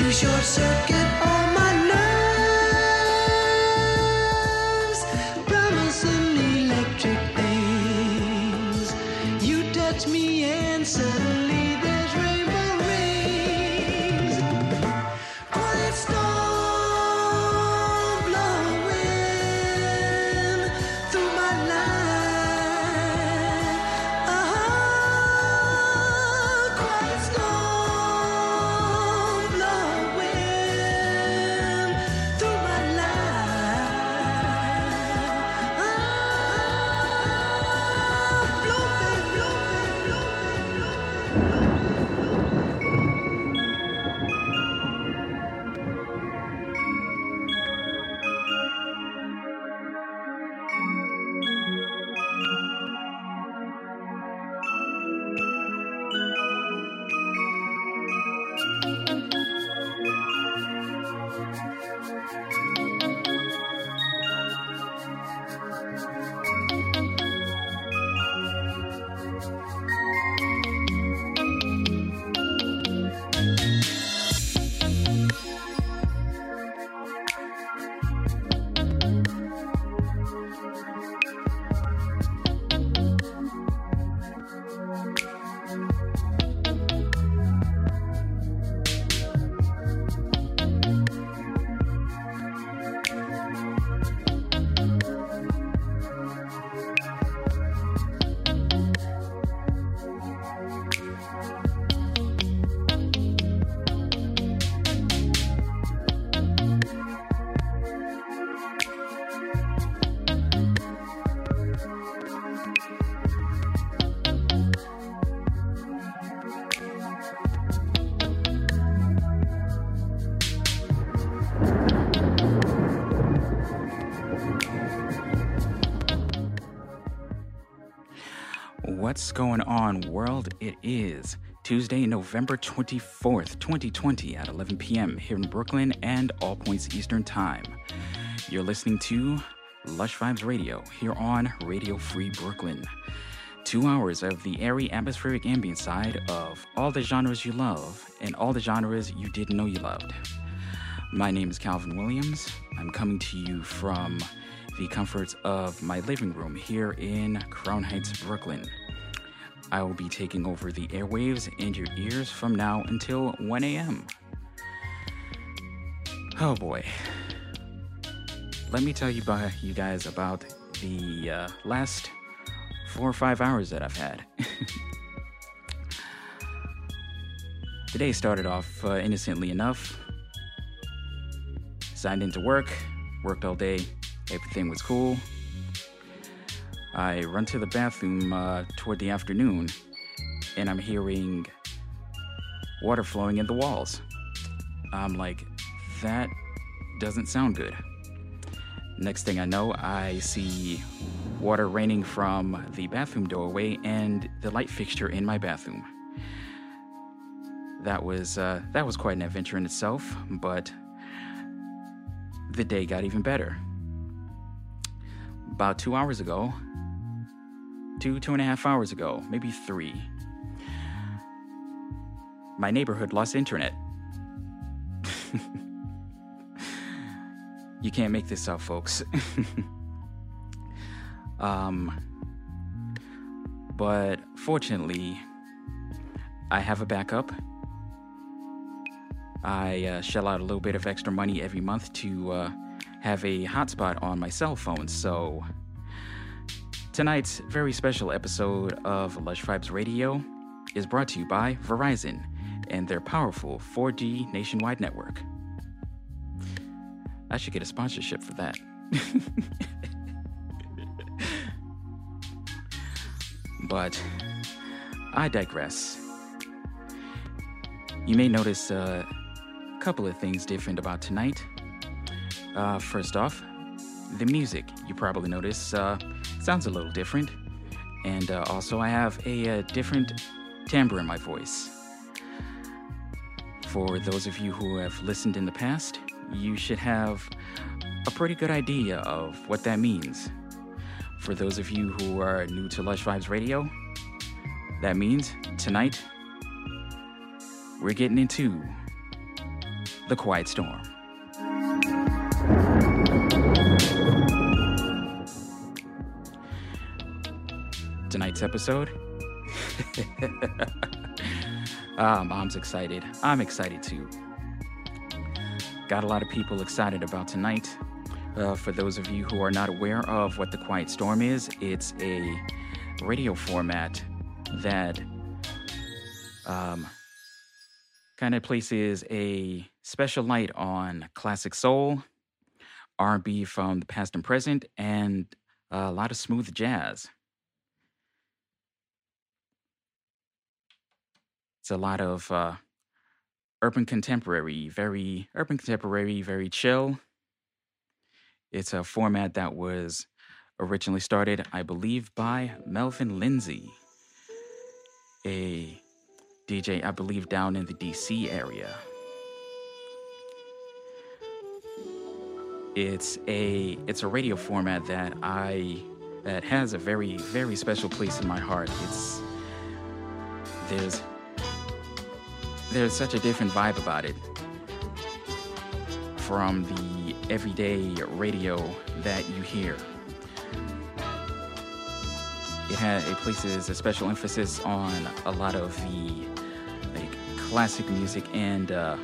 You short circuit It is Tuesday, November 24th, 2020, at 11 p.m. here in Brooklyn and all points Eastern Time. You're listening to Lush Vibes Radio here on Radio Free Brooklyn. Two hours of the airy atmospheric ambient side of all the genres you love and all the genres you didn't know you loved. My name is Calvin Williams. I'm coming to you from the comforts of my living room here in Crown Heights, Brooklyn. I will be taking over the airwaves and your ears from now until 1 a.m. Oh boy. Let me tell you about you guys about the uh, last four or five hours that I've had. Today started off uh, innocently enough. Signed into work, worked all day, everything was cool. I run to the bathroom uh, toward the afternoon, and I'm hearing water flowing in the walls. I'm like, that doesn't sound good. Next thing I know, I see water raining from the bathroom doorway and the light fixture in my bathroom. That was uh, that was quite an adventure in itself, but the day got even better. About two hours ago, two, two and a half hours ago, maybe three, my neighborhood lost internet. you can't make this up, folks. um, but fortunately, I have a backup. I uh, shell out a little bit of extra money every month to uh, have a hotspot on my cell phone. So, tonight's very special episode of Lush Vibes Radio is brought to you by Verizon and their powerful 4G nationwide network. I should get a sponsorship for that. but I digress. You may notice a couple of things different about tonight. Uh, first off, the music. You probably notice uh, sounds a little different, and uh, also I have a, uh different timbre in my voice. For those of you who have listened in the past, you should have a pretty good idea of what that means. For those of you who are new to Lush Vibes Radio, that means tonight we're getting into The Quiet Storm. Tonight's episode. ah, mom's excited. I'm excited too. Got a lot of people excited about tonight. Uh, for those of you who are not aware of what The Quiet Storm is, it's a radio format that um, kind of places a special light on classic soul, R&B from the past and present, and a lot of smooth jazz. It's a lot of uh, urban contemporary, very urban contemporary, very chill. It's a format that was originally started, I believe, by Melvin Lindsey, a DJ, I believe, down in the DC area. It's a it's a radio format that I that has a very very special place in my heart. It's there's there's such a different vibe about it from the everyday radio that you hear. It has it places a special emphasis on a lot of the like classic music and uh,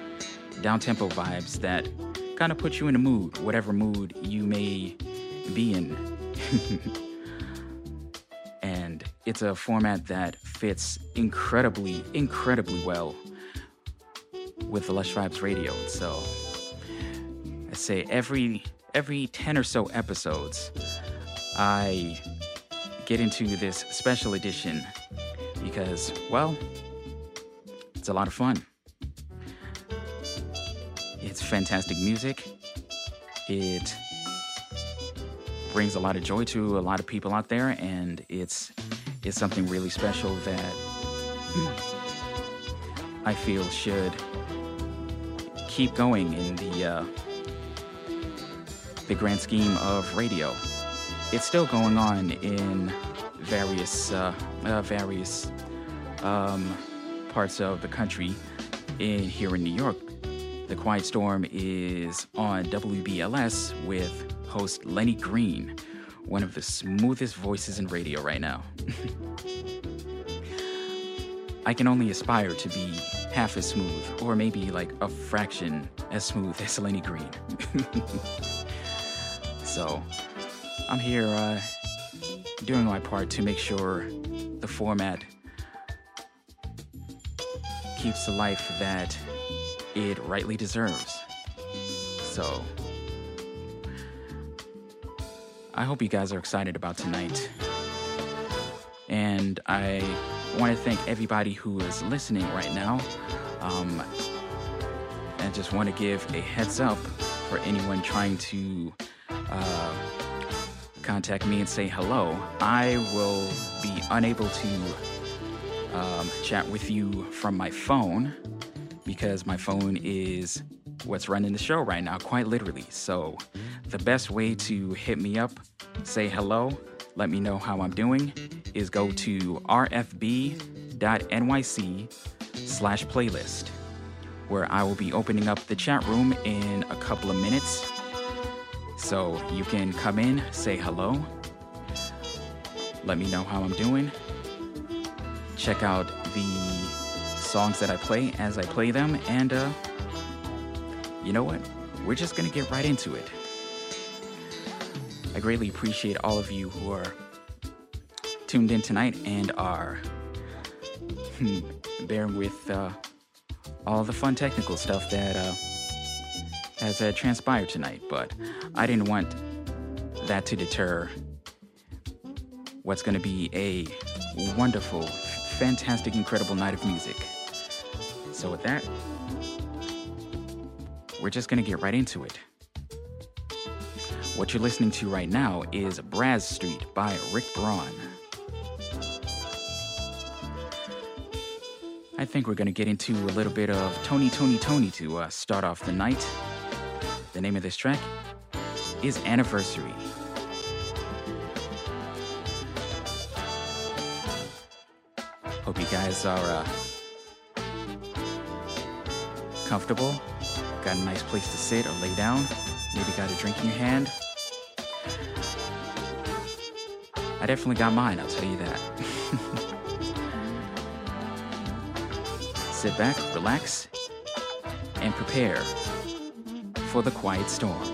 down tempo vibes that kind of put you in a mood, whatever mood you may be in. and it's a format that fits incredibly, incredibly well with the Lush Vibes Radio. So I say every every 10 or so episodes, I get into this special edition because, well, it's a lot of fun. It's fantastic music. It brings a lot of joy to a lot of people out there, and it's it's something really special that I feel should keep going in the uh, the grand scheme of radio. It's still going on in various uh, uh, various um, parts of the country. In here in New York, the Quiet Storm is on WBLS with host Lenny Green, one of the smoothest voices in radio right now. I can only aspire to be half as smooth, or maybe like a fraction as smooth as Lenny Green. so, I'm here uh, doing my part to make sure the format keeps the life that it rightly deserves. So, I hope you guys are excited about tonight. And I want to thank everybody who is listening right now. Um, and just want to give a heads up for anyone trying to uh, contact me and say hello. I will be unable to um, chat with you from my phone because my phone is what's running the show right now, quite literally. So, the best way to hit me up, say hello, let me know how I'm doing, is go to rfb.nyc slash playlist, where I will be opening up the chat room in a couple of minutes. So you can come in, say hello, let me know how I'm doing, check out the songs that I play as I play them, and uh, you know what? We're just gonna get right into it. I greatly appreciate all of you who are tuned in tonight and are bearing with uh, all the fun technical stuff that uh, has uh, transpired tonight. But I didn't want that to deter what's going to be a wonderful, fantastic, incredible night of music. So, with that, we're just going to get right into it. What you're listening to right now is Brazz Street by Rick Braun. I think we're going to get into a little bit of Tony, Toni, Toné to uh, start off the night. The name of this track is Anniversary. Hope you guys are uh, comfortable, got a nice place to sit or lay down, maybe got a drink in your hand. I definitely got mine, I'll tell you that. Sit back, relax, and prepare for the quiet storm.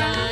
time.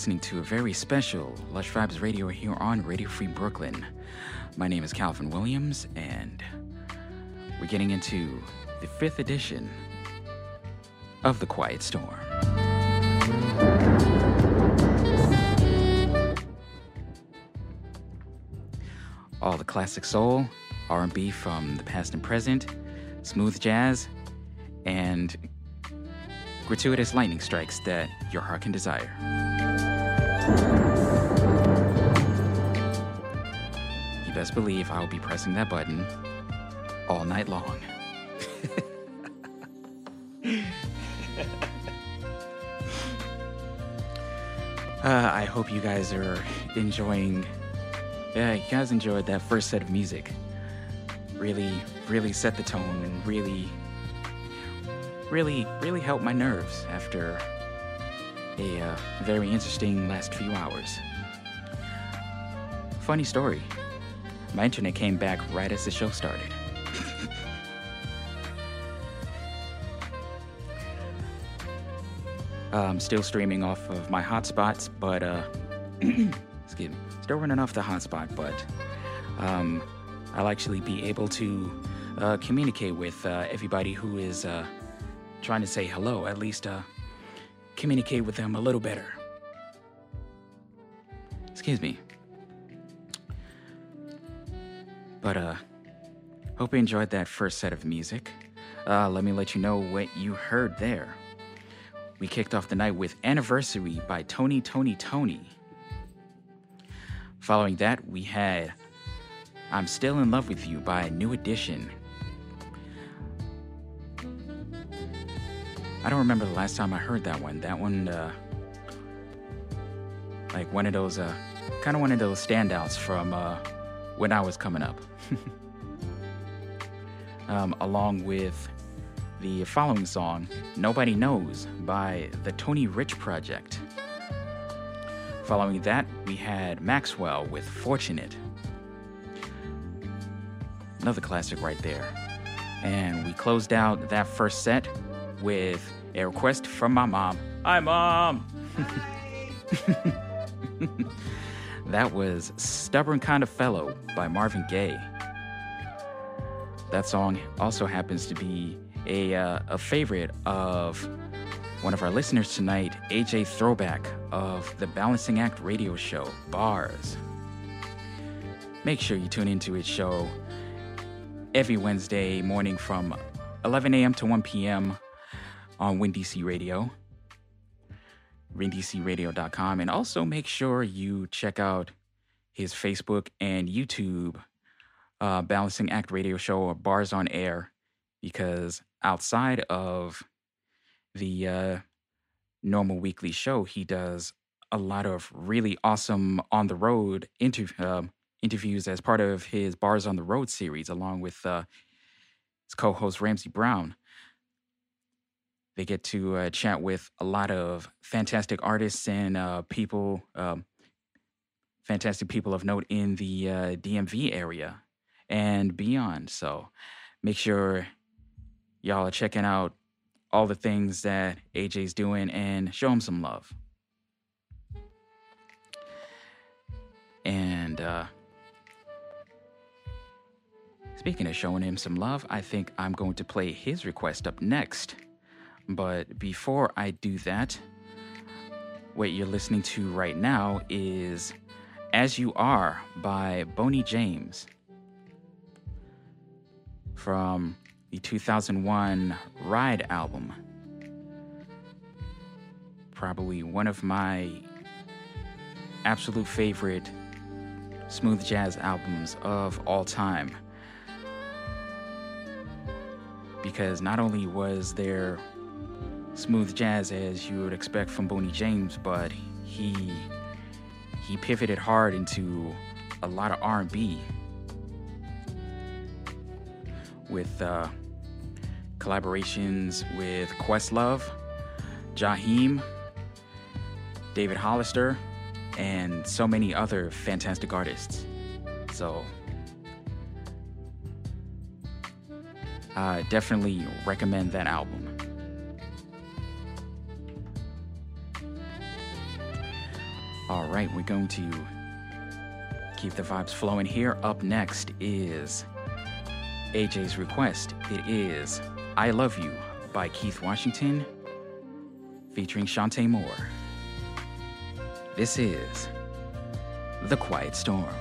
Listening to a very special Lush Vibes Radio here on Radio Free Brooklyn. My name is Calvin Williams, and we're getting into the fifth edition of The Quiet Storm. All the classic soul, R&B from the past and present, smooth jazz, and gratuitous lightning strikes that your heart can desire. You best believe I'll be pressing that button all night long. uh, I hope you guys are enjoying. Yeah, you guys enjoyed that first set of music. Really, really set the tone and really really, really helped my nerves after a uh, very interesting last few hours. Funny story my internet came back right as the show started. I'm still streaming off of my hotspots, but, uh, excuse me, still running off the hotspot, but um, I'll actually be able to uh, communicate with uh, everybody who is uh, trying to say hello, at least uh, communicate with them a little better. Excuse me. But, uh, hope you enjoyed that first set of music. Uh, let me let you know what you heard there. We kicked off the night with Anniversary by Tony Toni Toné. Following that, we had I'm Still in Love with You by New Edition. I don't remember the last time I heard that one. That one, uh, like one of those, uh, kind of one of those standouts from uh, when I was coming up. um, along with the following song, Nobody Knows by the Tony Rich Project. Following that, we had Maxwell with Fortunate. Another classic right there. And we closed out that first set with a request from my mom. Hi, mom! that was Stubborn Kind of Fellow by Marvin Gaye. That song also happens to be a, uh, a favorite of one of our listeners tonight, AJ Throwback of the Balancing Act radio show, Bars. Make sure you tune into its show every Wednesday morning from 11 a.m. to 1 p.m. on WinDC Radio, WinDCRadio.com, and also make sure you check out his Facebook and YouTube uh, Balancing Act radio show or Bars on Air because outside of the uh, normal weekly show, he does a lot of really awesome on the road interv- uh, interviews as part of his Bars on the Road series, along with uh, his co host Ramsey Brown. They get to uh, chat with a lot of fantastic artists and uh, people, um, fantastic people of note in the uh, DMV area and beyond. So make sure y'all are checking out all the things that AJ's doing and show him some love. And uh, speaking of showing him some love, I think I'm going to play his request up next. But before I do that, what you're listening to right now is As You Are by Boney James from the 2001 Ride album. Probably one of my absolute favorite smooth jazz albums of all time. Because not only was there smooth jazz as you would expect from Boney James, but he he pivoted hard into a lot of R&B with uh, collaborations with Questlove, Jaheim, David Hollister, and so many other fantastic artists. So, I definitely recommend that album. All right, we're going to keep the vibes flowing here. Up next is AJ's request. It is I Love You by Keith Washington featuring Chanté Moore. This is The Quiet Storm.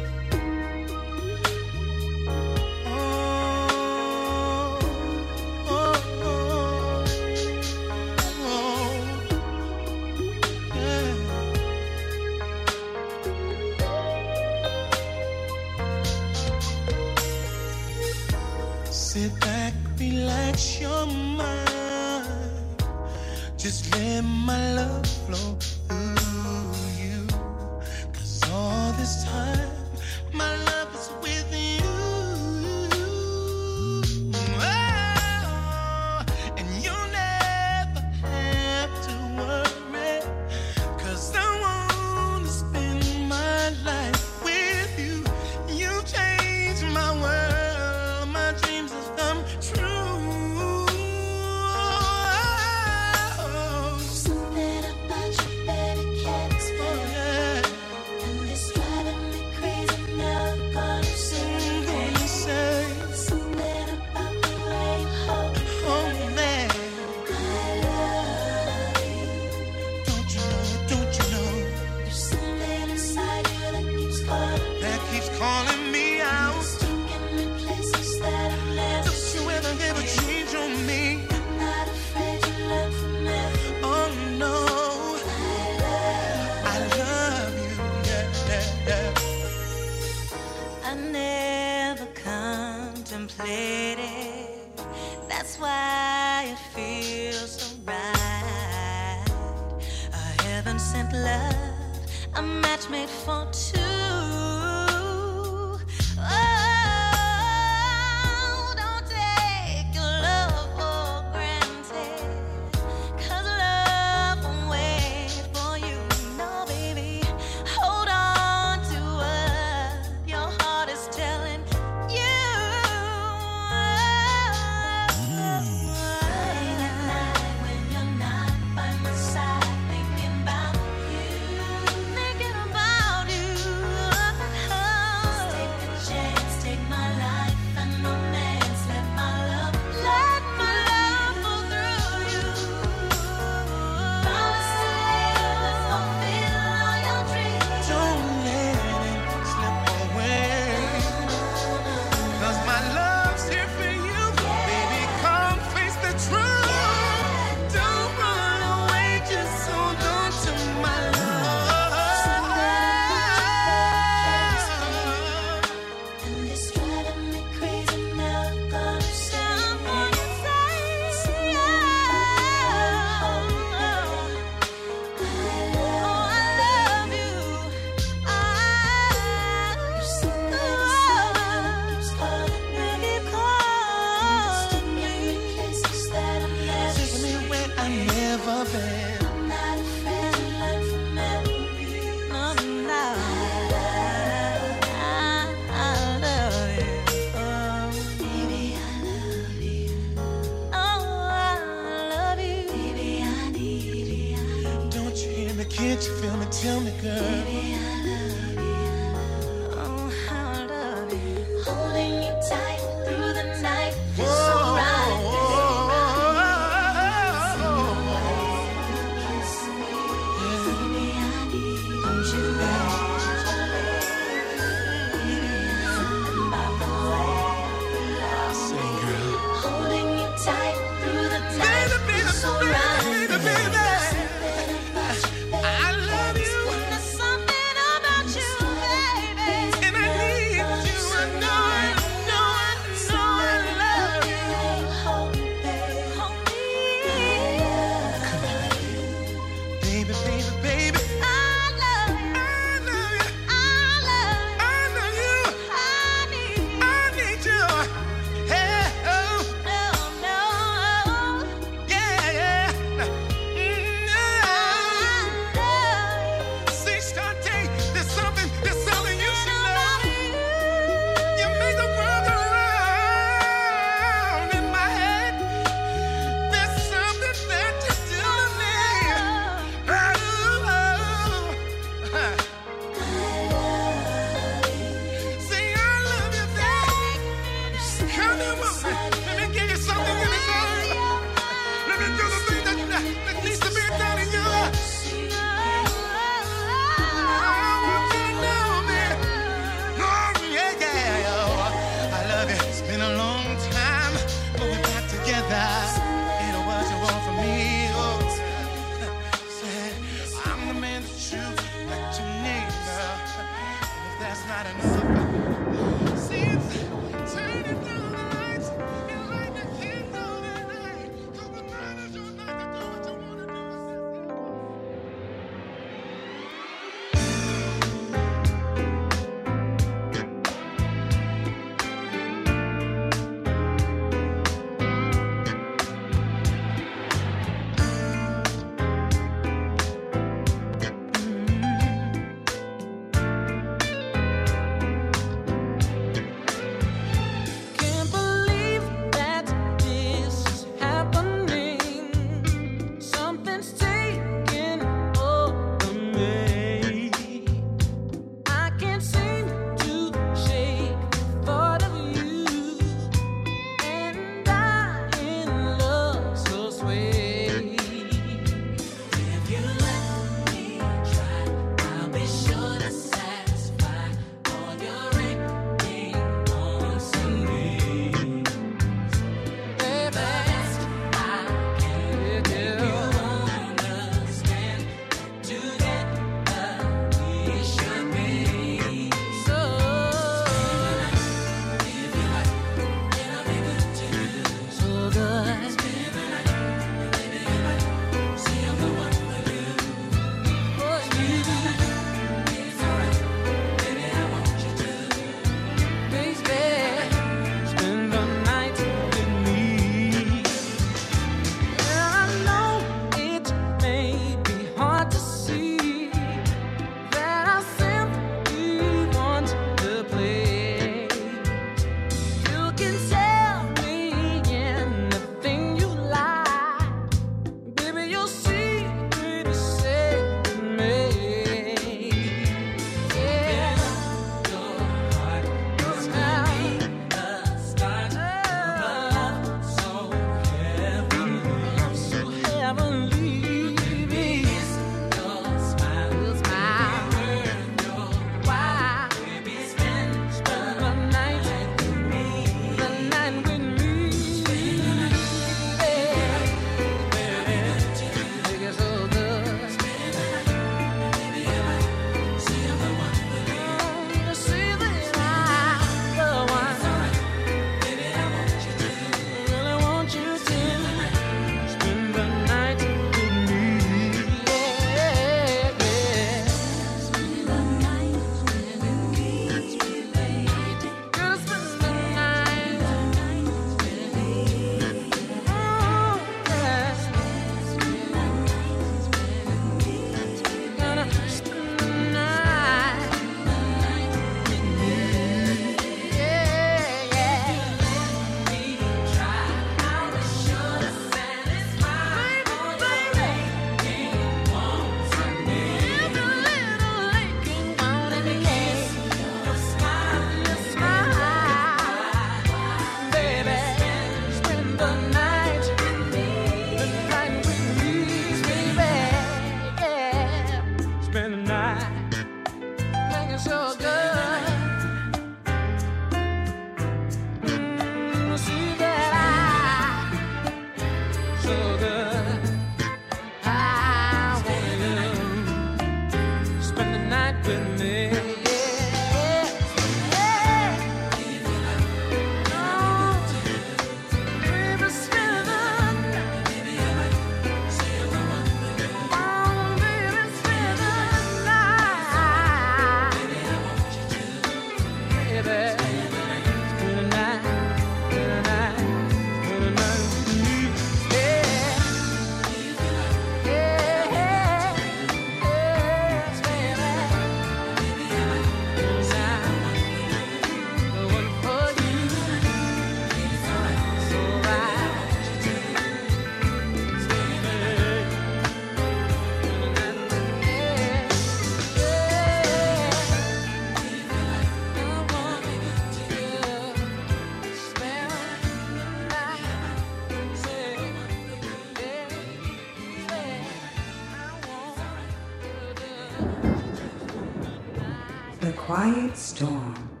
storm.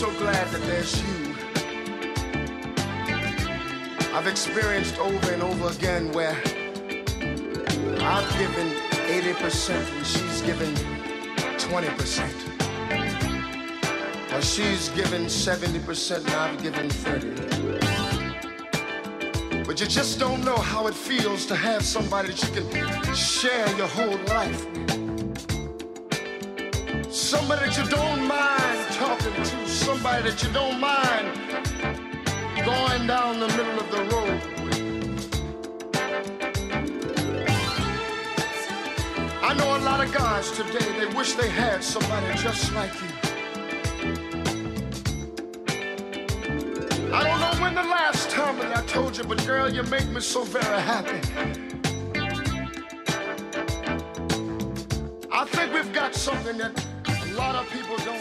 so glad that there's you. I've experienced over and over again where I've given 80% and she's given 20%. Or she's given 70% and I've given 30. But you just don't know how it feels to have somebody that you can share your whole life. Somebody that you don't mind talking to, somebody that you don't mind going down the middle of the road. I know a lot of guys today, they wish they had somebody just like you. I don't know when the last time that I told you, but girl, you make me so very happy. I think we've got something that a lot of people don't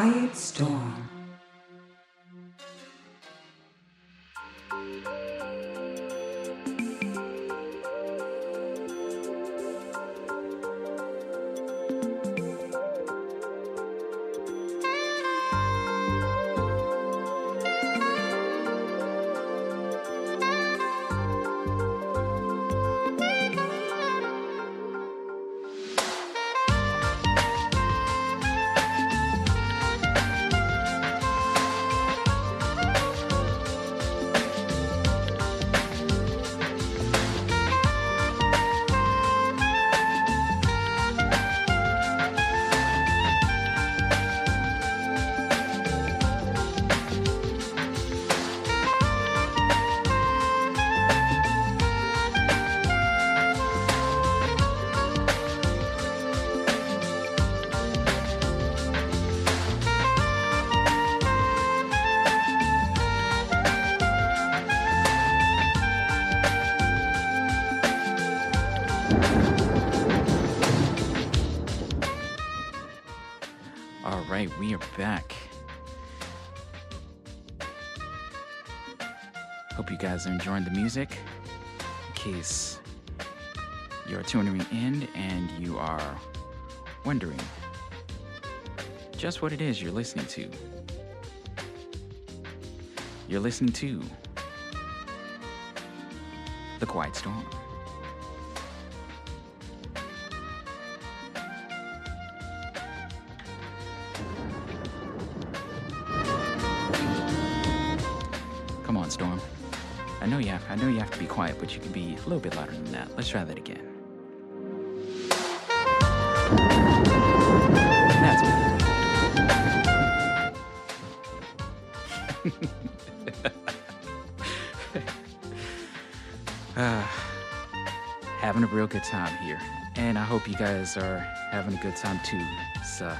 Quiet Are back. Hope you guys are enjoying the music. In case you're tuning in and you are wondering just what it is you're listening to, you're listening to The Quiet Storm. Know you have I know you have to be quiet, but you can be a little bit louder than that. Let's try that again. Ah, having a real good time here. And I hope you guys are having a good time too. So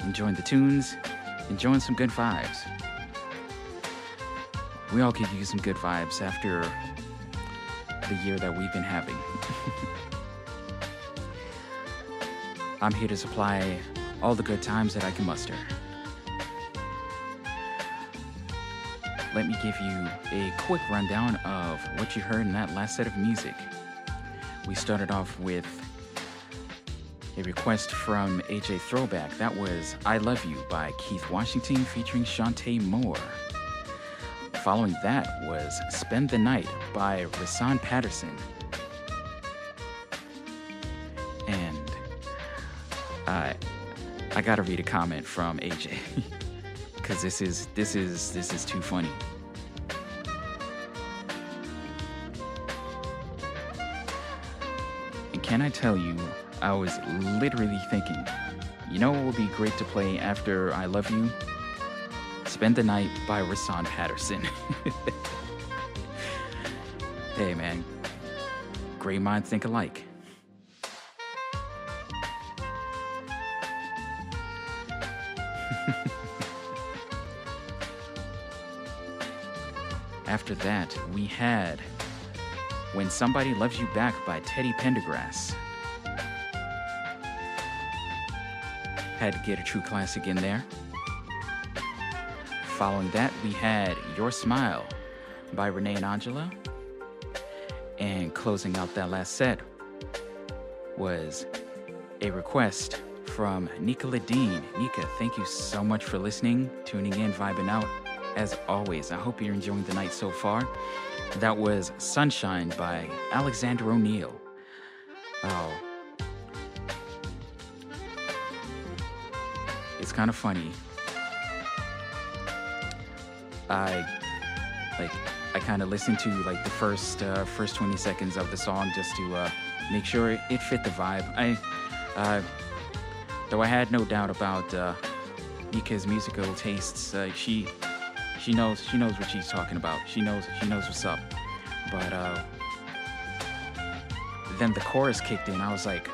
enjoying the tunes, enjoying some good vibes we all could use some good vibes after the year that we've been having. I'm here to supply all the good times that I can muster. Let me give you a quick rundown of what you heard in that last set of music. We started off with a request from AJ Throwback. That was I Love You by Keith Washington featuring Chanté Moore. Following that was Spend the Night by Rahsaan Patterson. And I I gotta read a comment from AJ. Cause this is this is this is too funny. And can I tell you, I was literally thinking, you know what would be great to play after I Love You? Spend the Night by Rahsaan Patterson. hey man, great minds think alike. After that, we had When Somebody Loves You Back by Teddy Pendergrass. Had to get a true classic in there. Following that, we had Your Smile by Rene and Angela. And closing out that last set was a request from Nicola Dean. Nika, thank you so much for listening, tuning in, vibing out. As always, I hope you're enjoying the night so far. That was Sunshine by Alexander O'Neal. Oh. It's kind of funny. I like I kind of listened to like the first uh, first 20 seconds of the song just to uh, make sure it, it fit the vibe. I uh, though I had no doubt about uh, Nika's musical tastes. Uh, she she knows she knows what she's talking about. She knows she knows what's up. But uh, then the chorus kicked in. I was like,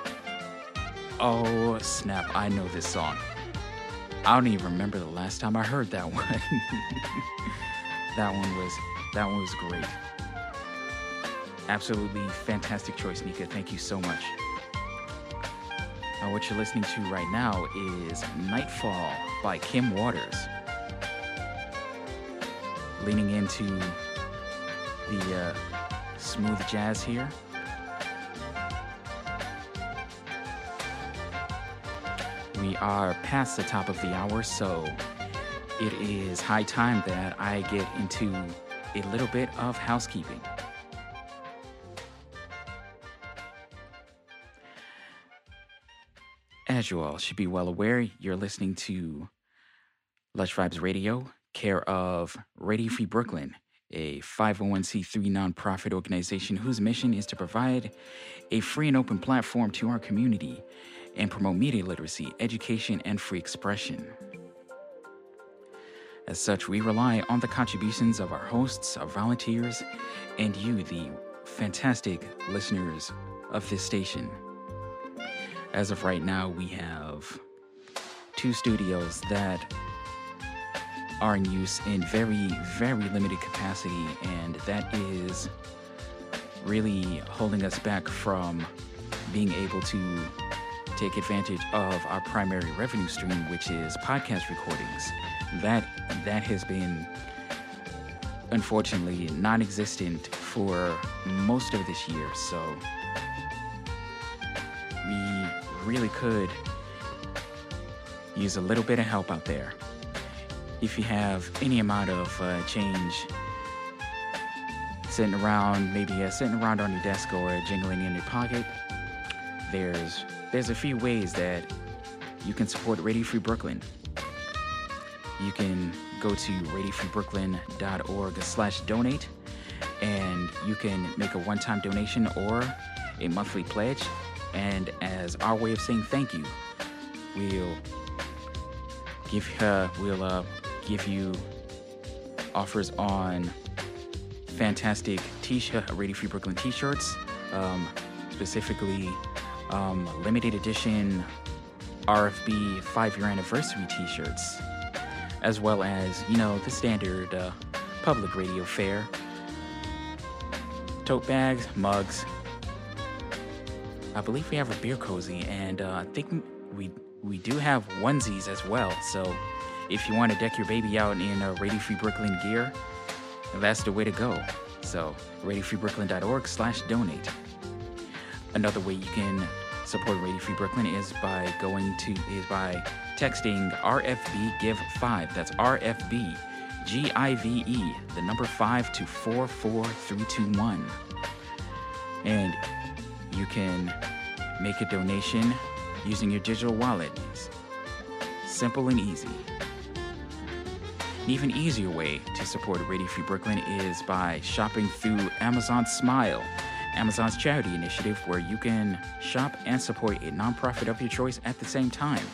oh snap! I know this song. I don't even remember the last time I heard that one. that one was That one was great. Absolutely fantastic choice, Nika. Thank you so much. Uh, what you're listening to right now is Nightfall by Kim Waters. Leaning into the uh, smooth jazz here. We are past the top of the hour, so it is high time that I get into a little bit of housekeeping. As you all should be well aware, you're listening to Lush Vibes Radio, care of Radio Free Brooklyn, a 501c3 nonprofit organization whose mission is to provide a free and open platform to our community and promote media literacy, education, and free expression. As such, we rely on the contributions of our hosts, our volunteers, and you, the fantastic listeners of this station. As of right now, we have two studios that are in use in very, very limited capacity, and that is really holding us back from being able to take advantage of our primary revenue stream, which is podcast recordings. That that has been unfortunately non-existent for most of this year. So we really could use a little bit of help out there. If you have any amount of uh, change sitting around, maybe uh, sitting around on your desk or jingling in your pocket, there's there's a few ways that you can support Radio Free Brooklyn. You can go to radiofreebrooklyn.org slash donate and you can make a one-time donation or a monthly pledge. And as our way of saying thank you, we'll give uh, we'll uh, give you offers on fantastic t-shirt Radio Free Brooklyn t-shirts, um, specifically um, limited edition RFB five year anniversary t shirts, as well as, you know, the standard uh, public radio fare tote bags, mugs. I believe we have a beer cozy, and uh, I think we we do have onesies as well. So if you want to deck your baby out in a Radio Free Brooklyn gear, that's the way to go. So radiofreebrooklyn.org slash donate. Another way you can support Radio Free Brooklyn is by going to is by texting RFB Give Five. That's RFB G I V E, the number five to four four three two one, and you can make a donation using your digital wallet. It's simple and easy. An even easier way to support Radio Free Brooklyn is by shopping through Amazon Smile. Amazon's charity initiative where you can shop and support a nonprofit of your choice at the same time.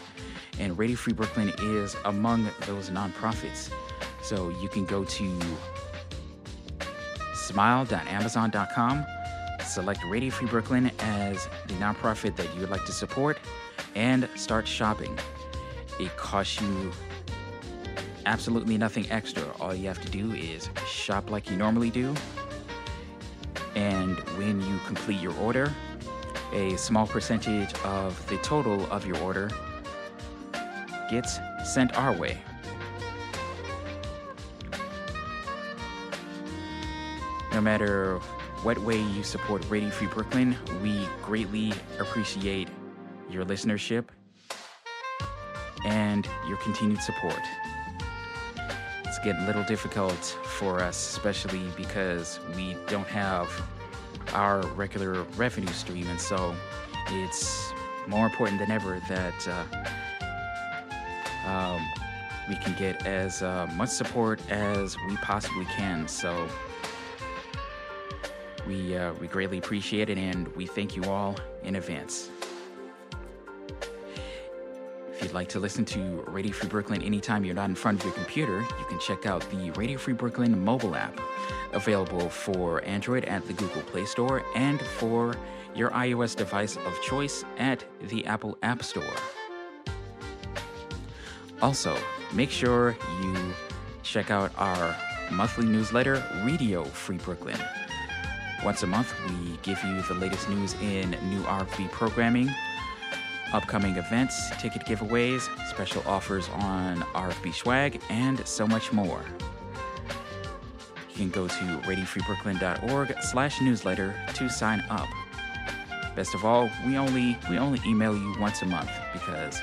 And Radio Free Brooklyn is among those nonprofits. So you can go to smile.amazon.com, select Radio Free Brooklyn as the nonprofit that you would like to support, and start shopping. It costs you absolutely nothing extra. All you have to do is shop like you normally do and when you complete your order, a small percentage of the total of your order gets sent our way. No matter what way you support Radio Free Brooklyn, we greatly appreciate your listenership and your continued support. Getting a little difficult for us, especially because we don't have our regular revenue stream, and so it's more important than ever that uh, um, we can get as uh, much support as we possibly can. So we uh, we greatly appreciate it, and we thank you all in advance. If you'd like to listen to Radio Free Brooklyn anytime you're not in front of your computer, you can check out the Radio Free Brooklyn mobile app, available for Android at the Google Play Store and for your iOS device of choice at the Apple App Store. Also, make sure you check out our monthly newsletter, Radio Free Brooklyn. Once a month, we give you the latest news in new RFB programming, upcoming events, ticket giveaways, special offers on RFB swag, and so much more. You can go to radiofreebrooklyn.org slash newsletter to sign up. Best of all, we only we only email you once a month because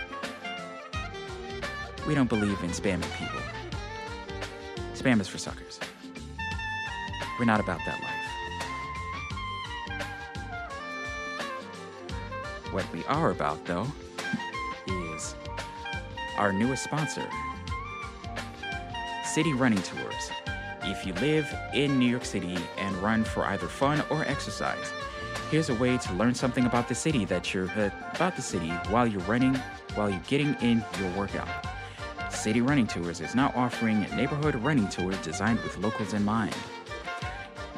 we don't believe in spamming people. Spam is for suckers. We're not about that life. What we are about, though, is our newest sponsor, City Running Tours. If you live in New York City and run for either fun or exercise, here's a way to learn something about the city that you're uh, about the city while you're running, while you're getting in your workout. City Running Tours is now offering neighborhood running tours designed with locals in mind.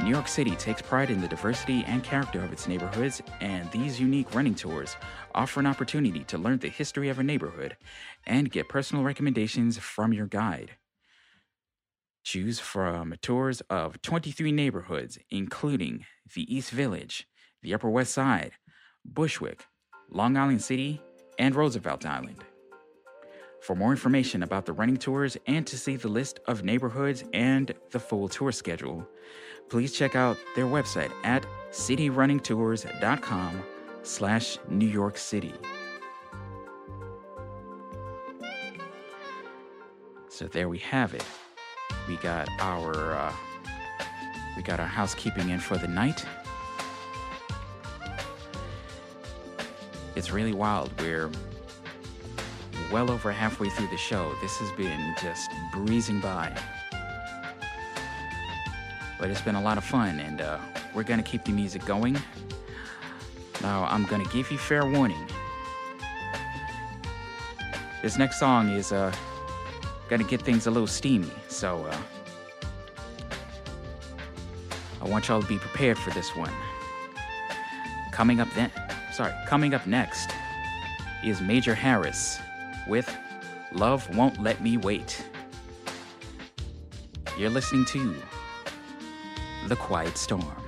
New York City takes pride in the diversity and character of its neighborhoods, and these unique running tours offer an opportunity to learn the history of a neighborhood and get personal recommendations from your guide. Choose from tours of 23 neighborhoods, including the East Village, the Upper West Side, Bushwick, Long Island City, and Roosevelt Island. For more information about the running tours and to see the list of neighborhoods and the full tour schedule, please check out their website at cityrunningtours.com slash New York City. So there we have it. We got our uh, we got our housekeeping in for the night. It's really wild. We're well over halfway through the show. This has been just breezing by. But it's been a lot of fun, and uh, we're gonna keep the music going. Now, I'm gonna give you fair warning. This next song is uh, gonna get things a little steamy, so uh, I want y'all to be prepared for this one. Coming up then, sorry, coming up next is Major Harris with Love Won't Let Me Wait. You're listening to The Quiet Storm.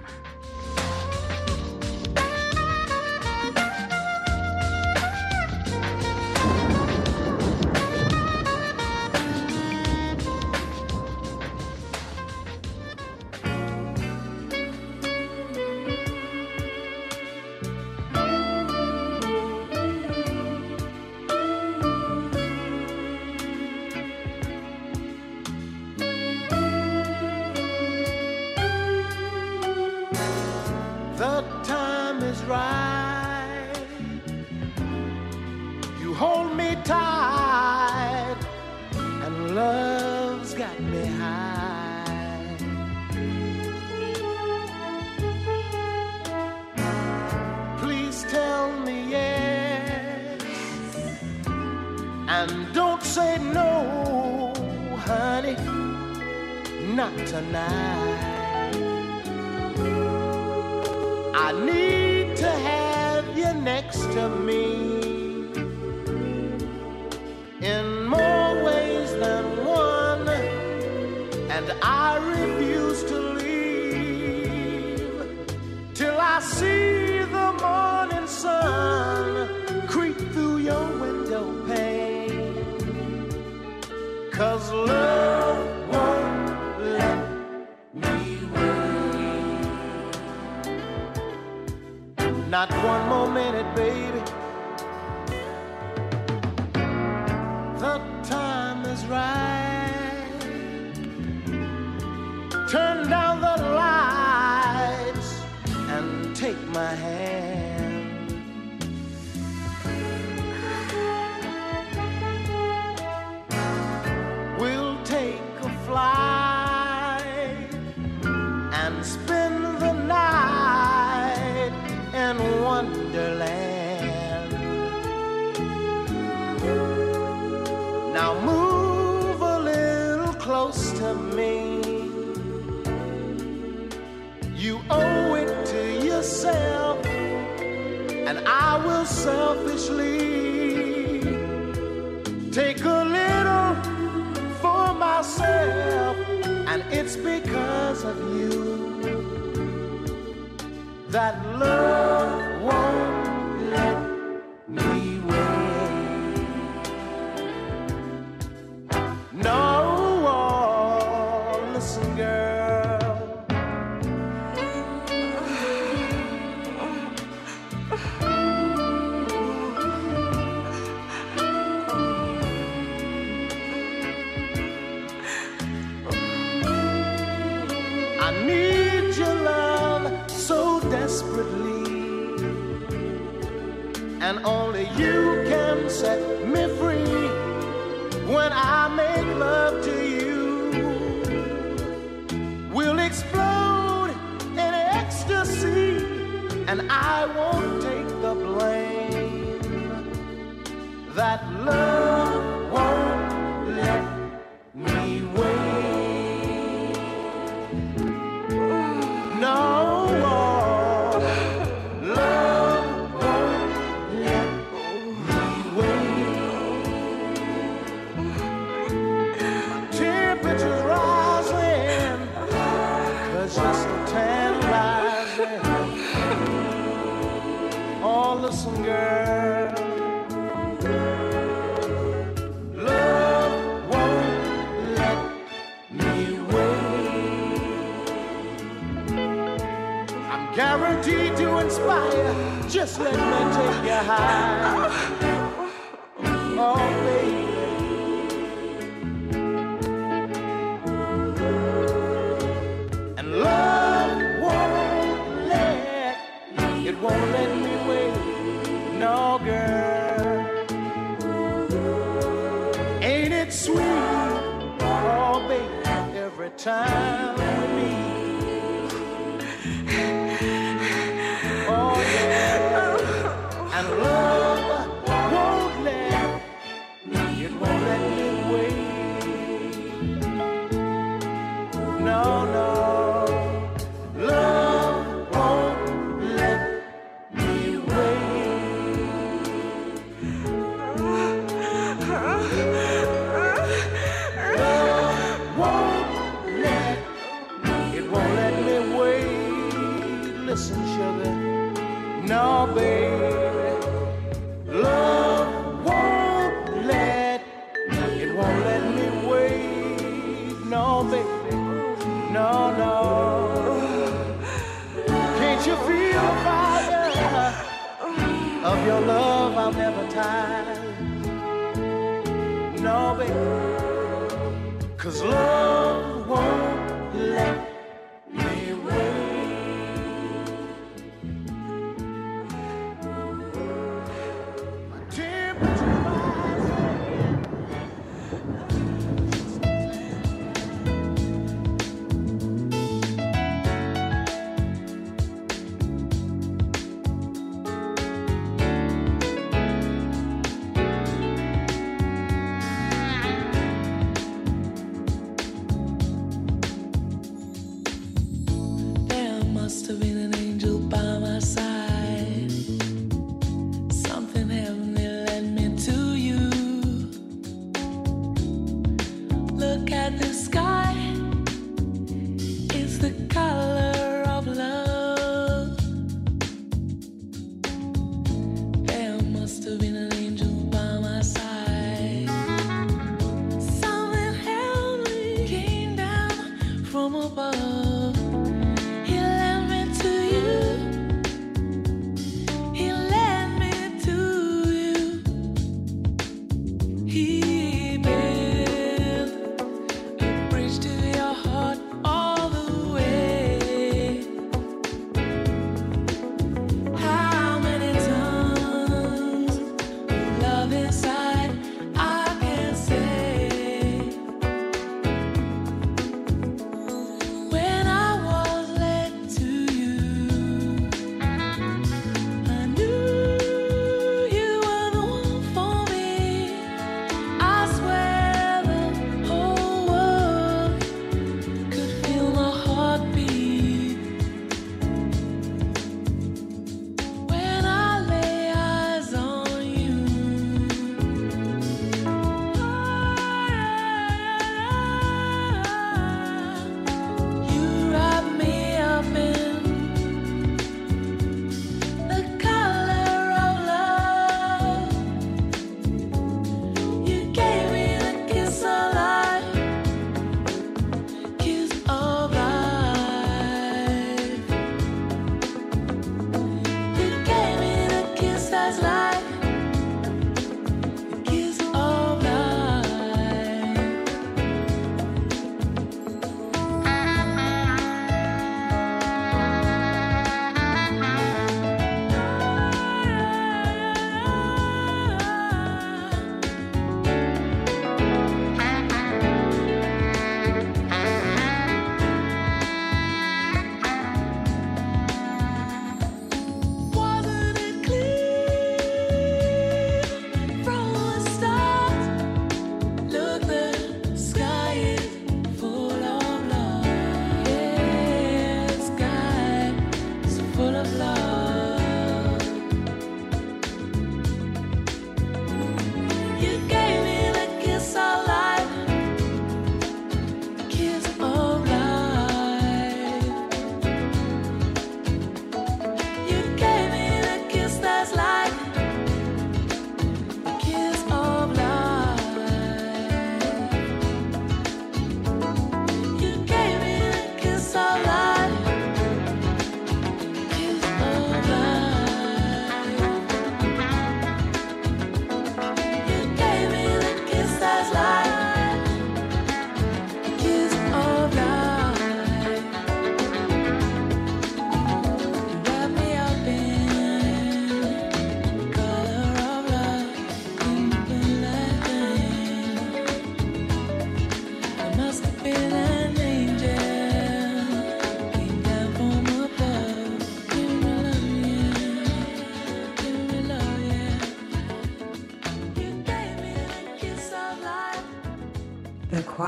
High.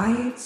The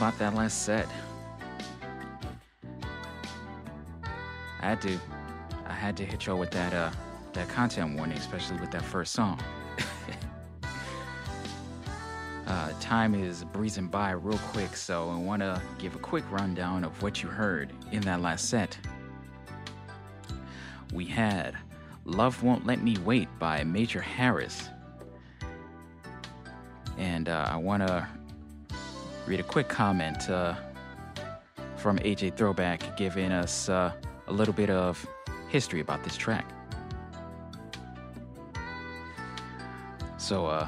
about that last set? I had to I had to hit y'all with that uh that content warning, especially with that first song. uh, time is breezing by real quick, so I want to give a quick rundown of what you heard in that last set. We had Love Won't Let Me Wait by Major Harris. And uh, I want to read a quick comment uh, from AJ Throwback giving us uh, a little bit of history about this track. So, uh,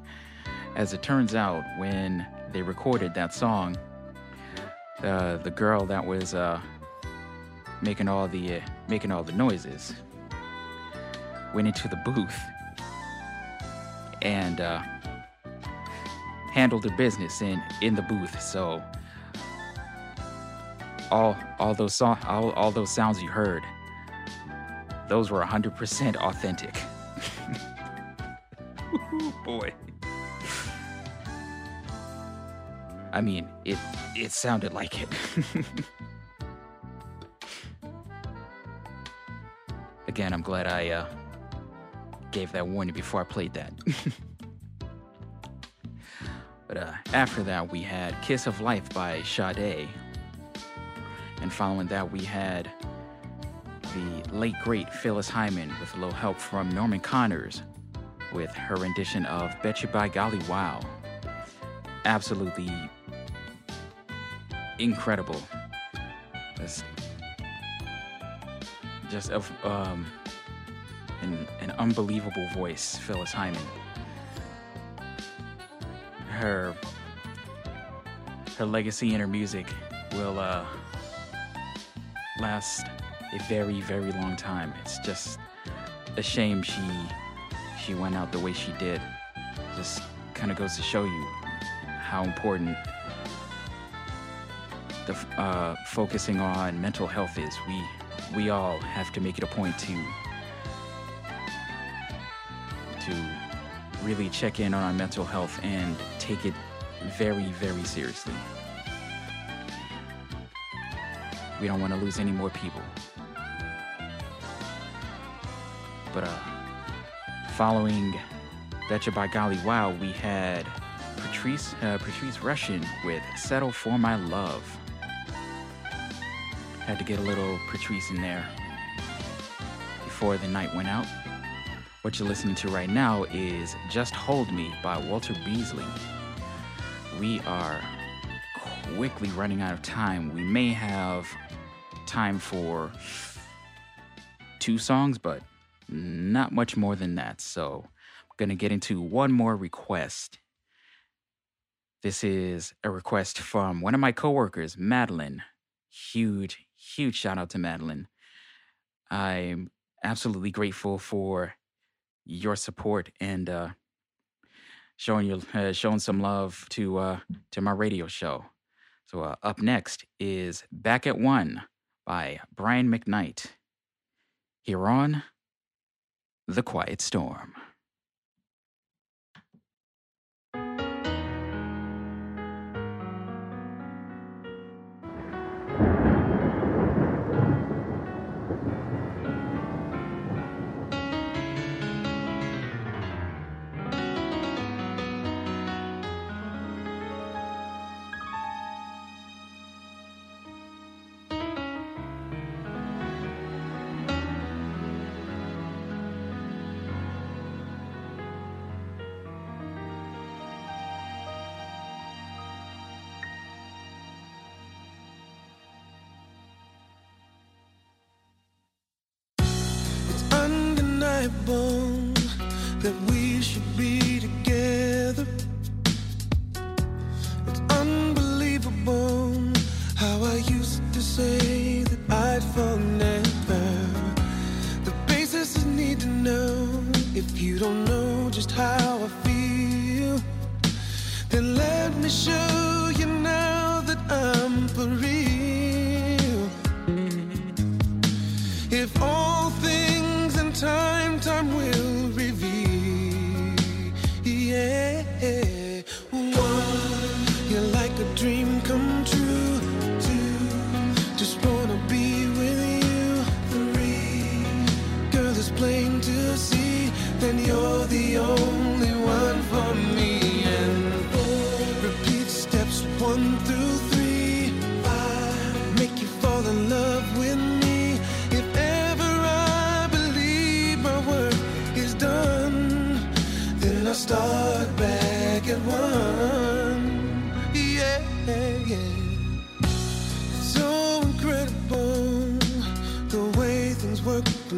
as it turns out, when they recorded that song, uh, the girl that was uh, making all the uh, making all the noises went into the booth and handled her business in in the booth. So all all those so- all, all those sounds you heard, those were 100% authentic. Boy. I mean, it it sounded like it. Again, I'm glad I uh, gave that warning before I played that. but uh, after that, we had "Kiss of Life" by Sade, and following that, we had the late great Phyllis Hyman with a little help from Norman Connors with her rendition of Betcha by Golly Wow. Absolutely incredible. That's just of um, an, an unbelievable voice, Phyllis Hyman. Her her legacy and her music will uh, last a very, very long time. It's just a shame she she went out the way she did. Just kind of goes to show you how important the uh, focusing on mental health is. We we all have to make it a point to to really check in on our mental health and take it very, very seriously. We don't want to lose any more people. But uh, following Betcha by Golly Wow, we had Patrice, uh, Patrice Rushen with Settle for My Love. Had to get a little Patrice in there before the night went out. What you're listening to right now is Just Hold Me by Walter Beasley. We are quickly running out of time. We may have time for two songs, but not much more than that. So I'm going to get into one more request. This is a request from one of my coworkers, Madeline. Huge, huge shout out to Madeline. I'm absolutely grateful for your support and uh, showing you uh, showing some love to uh, to my radio show. So uh, up next is "Back at One" by Brian McKnight. Here on the Quiet Storm. Undeniable that we should be together. It's unbelievable how I used to say that I'd fall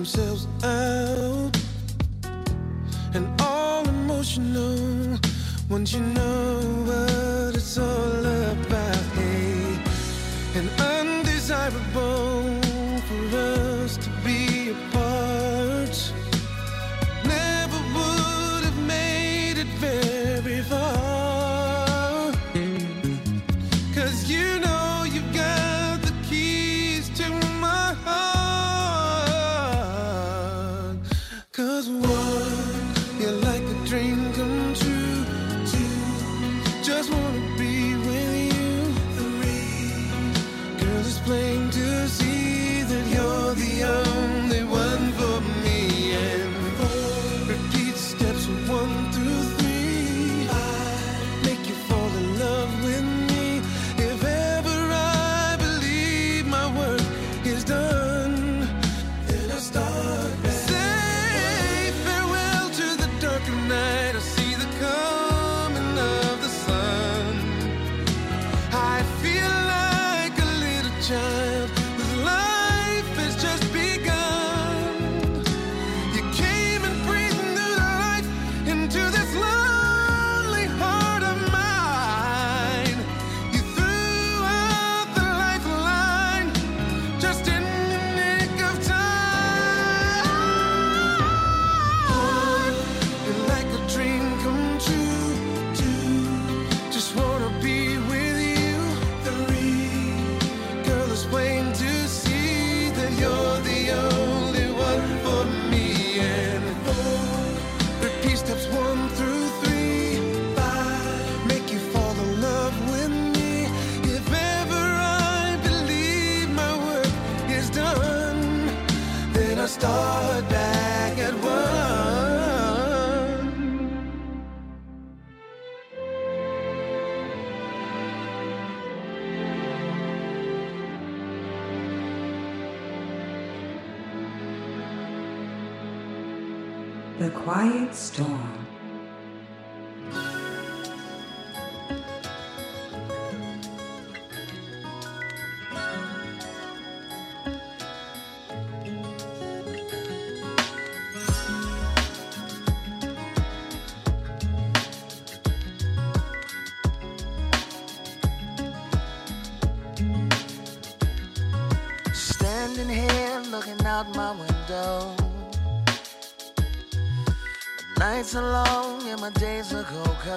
themselves out. And all emotional once you know The Quiet Storm.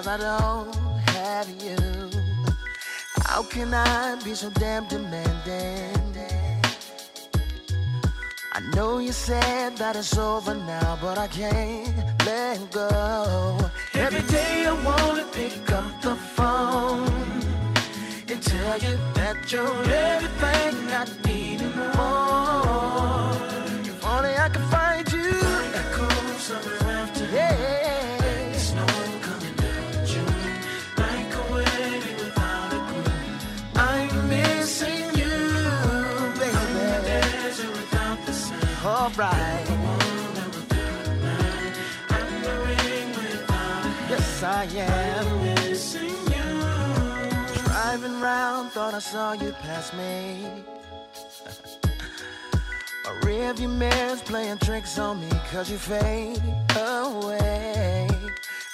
I don't have you? How can I be so damn demanding? I know you said that it's over now, but I can't let go. Every day I wanna pick up the phone and tell you that you're everything I need and more. alright. Yes, I am. Driving round, thought I saw you pass me. A rearview mirror's playing tricks on me, cause you fade away.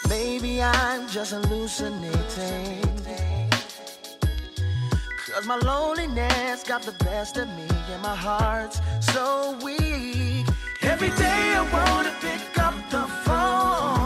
Maybe I'm just hallucinating. Cause my loneliness got the best of me and my heart's so weak. Every day I wanna pick up the phone.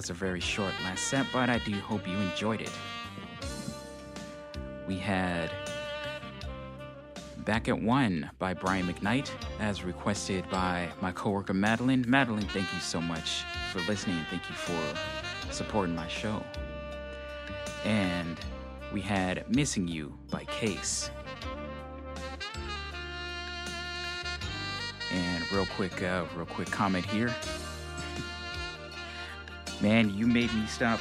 Was a very short last set, but I do hope you enjoyed it. We had Back at One by Brian McKnight, as requested by my coworker Madeline. Madeline, thank you so much for listening and thank you for supporting my show. And we had Missing You by Case. And real quick, uh, real quick comment here. Man, you made me stop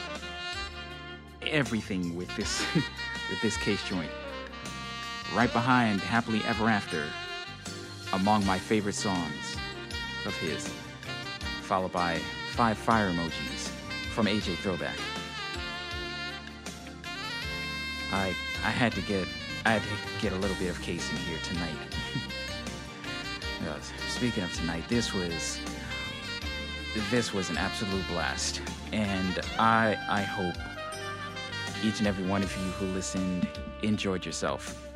everything with this with this Case joint. Right behind Happily Ever After, among my favorite songs of his, followed by five fire emojis from AJ Throwback. I I had to get I had to get a little bit of Case in here tonight. Uh, speaking of tonight, this was this was an absolute blast, and I I hope each and every one of you who listened enjoyed yourself.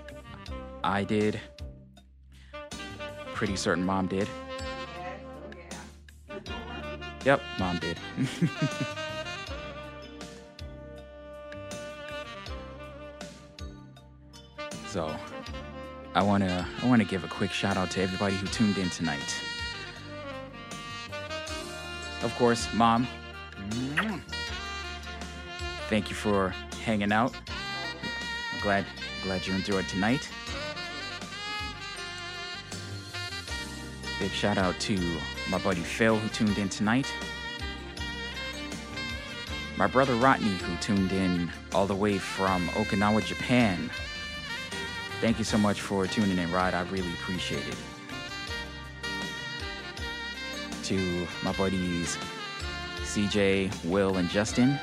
I did. Pretty certain mom did. Yep, mom did. so, I want to I want to give a quick shout out to everybody who tuned in tonight. Of course, mom. Mm. Thank you for hanging out. I'm glad glad you enjoyed tonight. Big shout out to my buddy Phil who tuned in tonight. My brother Rodney who tuned in all the way from Okinawa, Japan. Thank you so much for tuning in, Rod. I really appreciate it. To my buddies CJ, Will, and Justin.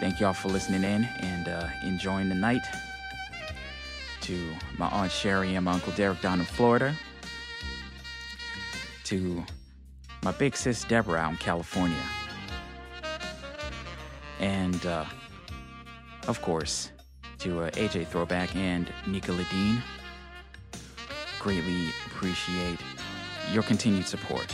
Thank y'all for listening in and uh, enjoying the night. To my Aunt Sherry and my Uncle Derek down in Florida. To my big sis Deborah out in California. And uh, of course, to uh, AJ Throwback and Nika Ladine. Greatly appreciate your continued support.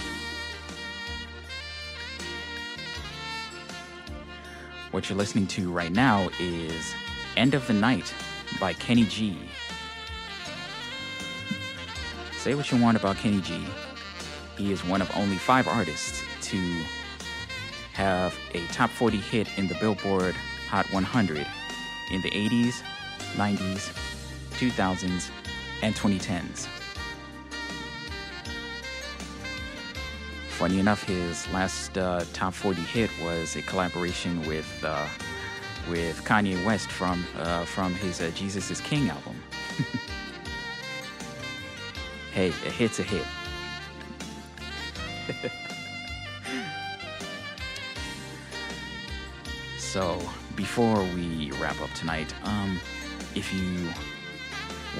What you're listening to right now is End of the Night by Kenny G. say what you want about Kenny G. He is one of only five artists to have a top 40 hit in the Billboard Hot 100 in the 80s, 90s, 2000s, and 2010s. Funny enough, his last uh, top 40 hit was a collaboration with uh, with Kanye West from uh, from his uh, Jesus is King album. hey, a hit's a hit. so before we wrap up tonight, um, if you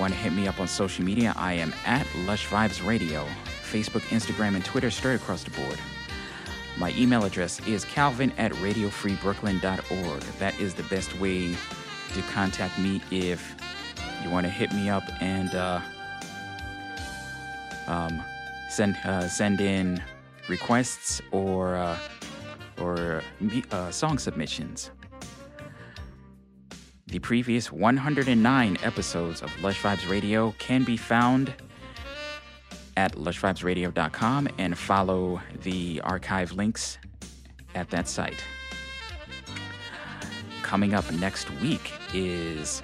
want to hit me up on social media, I am at Lush Vibes Radio, Facebook, Instagram, and Twitter straight across the board. My email address is calvin at radiofreebrooklyn.org. That is the best way to contact me if you want to hit me up and uh, um, send uh, send in requests or uh, or uh, song submissions. The previous 109 episodes of Lush Vibes Radio can be found at lushvibesradio.com and follow the archive links at that site. Coming up next week is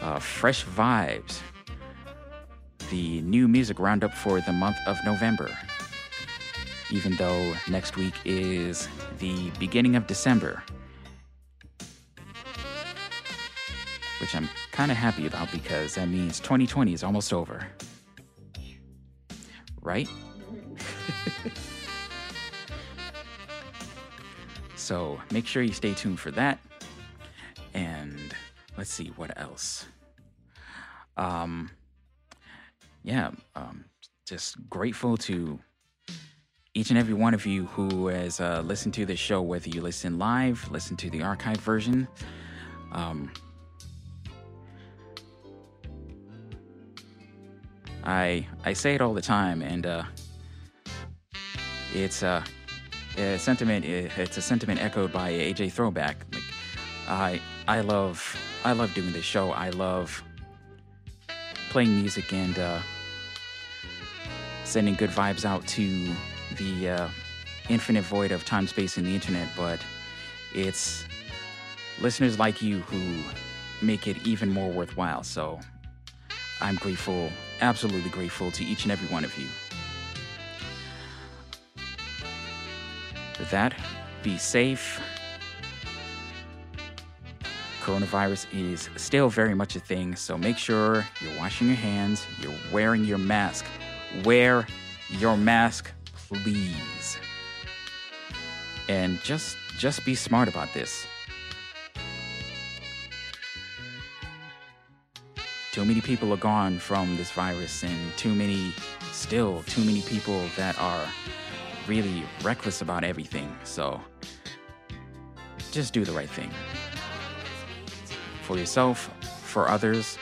uh, Fresh Vibes, the new music roundup for the month of November. Even though next week is the beginning of December, which I'm kind of happy about because that means 2020 is almost over right? so make sure you stay tuned for that. And let's see what else. Um, yeah, um, just grateful to each and every one of you who has uh, listened to the show, whether you listen live, listen to the archive version. Um, I I say it all the time, and uh, it's uh, a sentiment. It's a sentiment echoed by AJ Throwback. Like, I I love I love doing this show. I love playing music and uh, sending good vibes out to the uh, infinite void of time, space, and the internet. But it's listeners like you who make it even more worthwhile. So I'm grateful, absolutely grateful to each and every one of you. With that, be safe. Coronavirus is still very much a thing, so make sure you're washing your hands, you're wearing your mask. Wear your mask, please. And just just be smart about this. Too many people are gone from this virus and too many still too many people that are really reckless about everything. So just do the right thing. For yourself for others.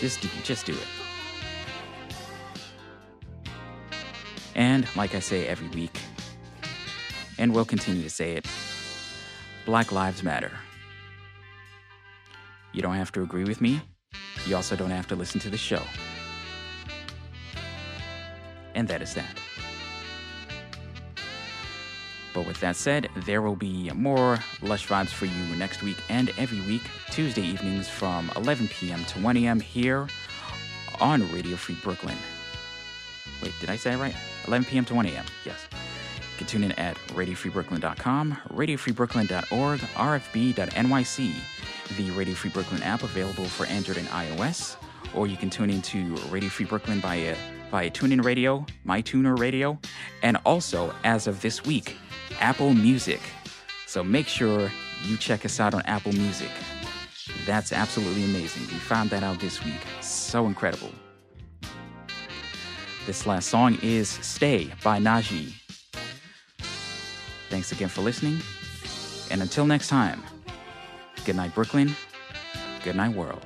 Just just do it. And like i say every week and we'll continue to say it black lives matter you don't have to agree with me. You also don't have to listen to the show. And that is that. But with that said, there will be more Lush Vibes for you next week and every week, Tuesday evenings from 11 p.m. to 1 a.m. here on Radio Free Brooklyn. Wait, did I say it right? 11 p.m. to 1 a.m. Yes. You can tune in at radiofreebrooklyn.com, radiofreebrooklyn.org, rfb.nyc, the Radio Free Brooklyn app available for Android and iOS, or you can tune into Radio Free Brooklyn via, via TuneIn Radio, MyTuner Radio, and also, as of this week, Apple Music. So make sure you check us out on Apple Music. That's absolutely amazing. We found that out this week. So incredible. This last song is Stay by Najee. Thanks again for listening. And until next time, Good night, Brooklyn. Good night, world.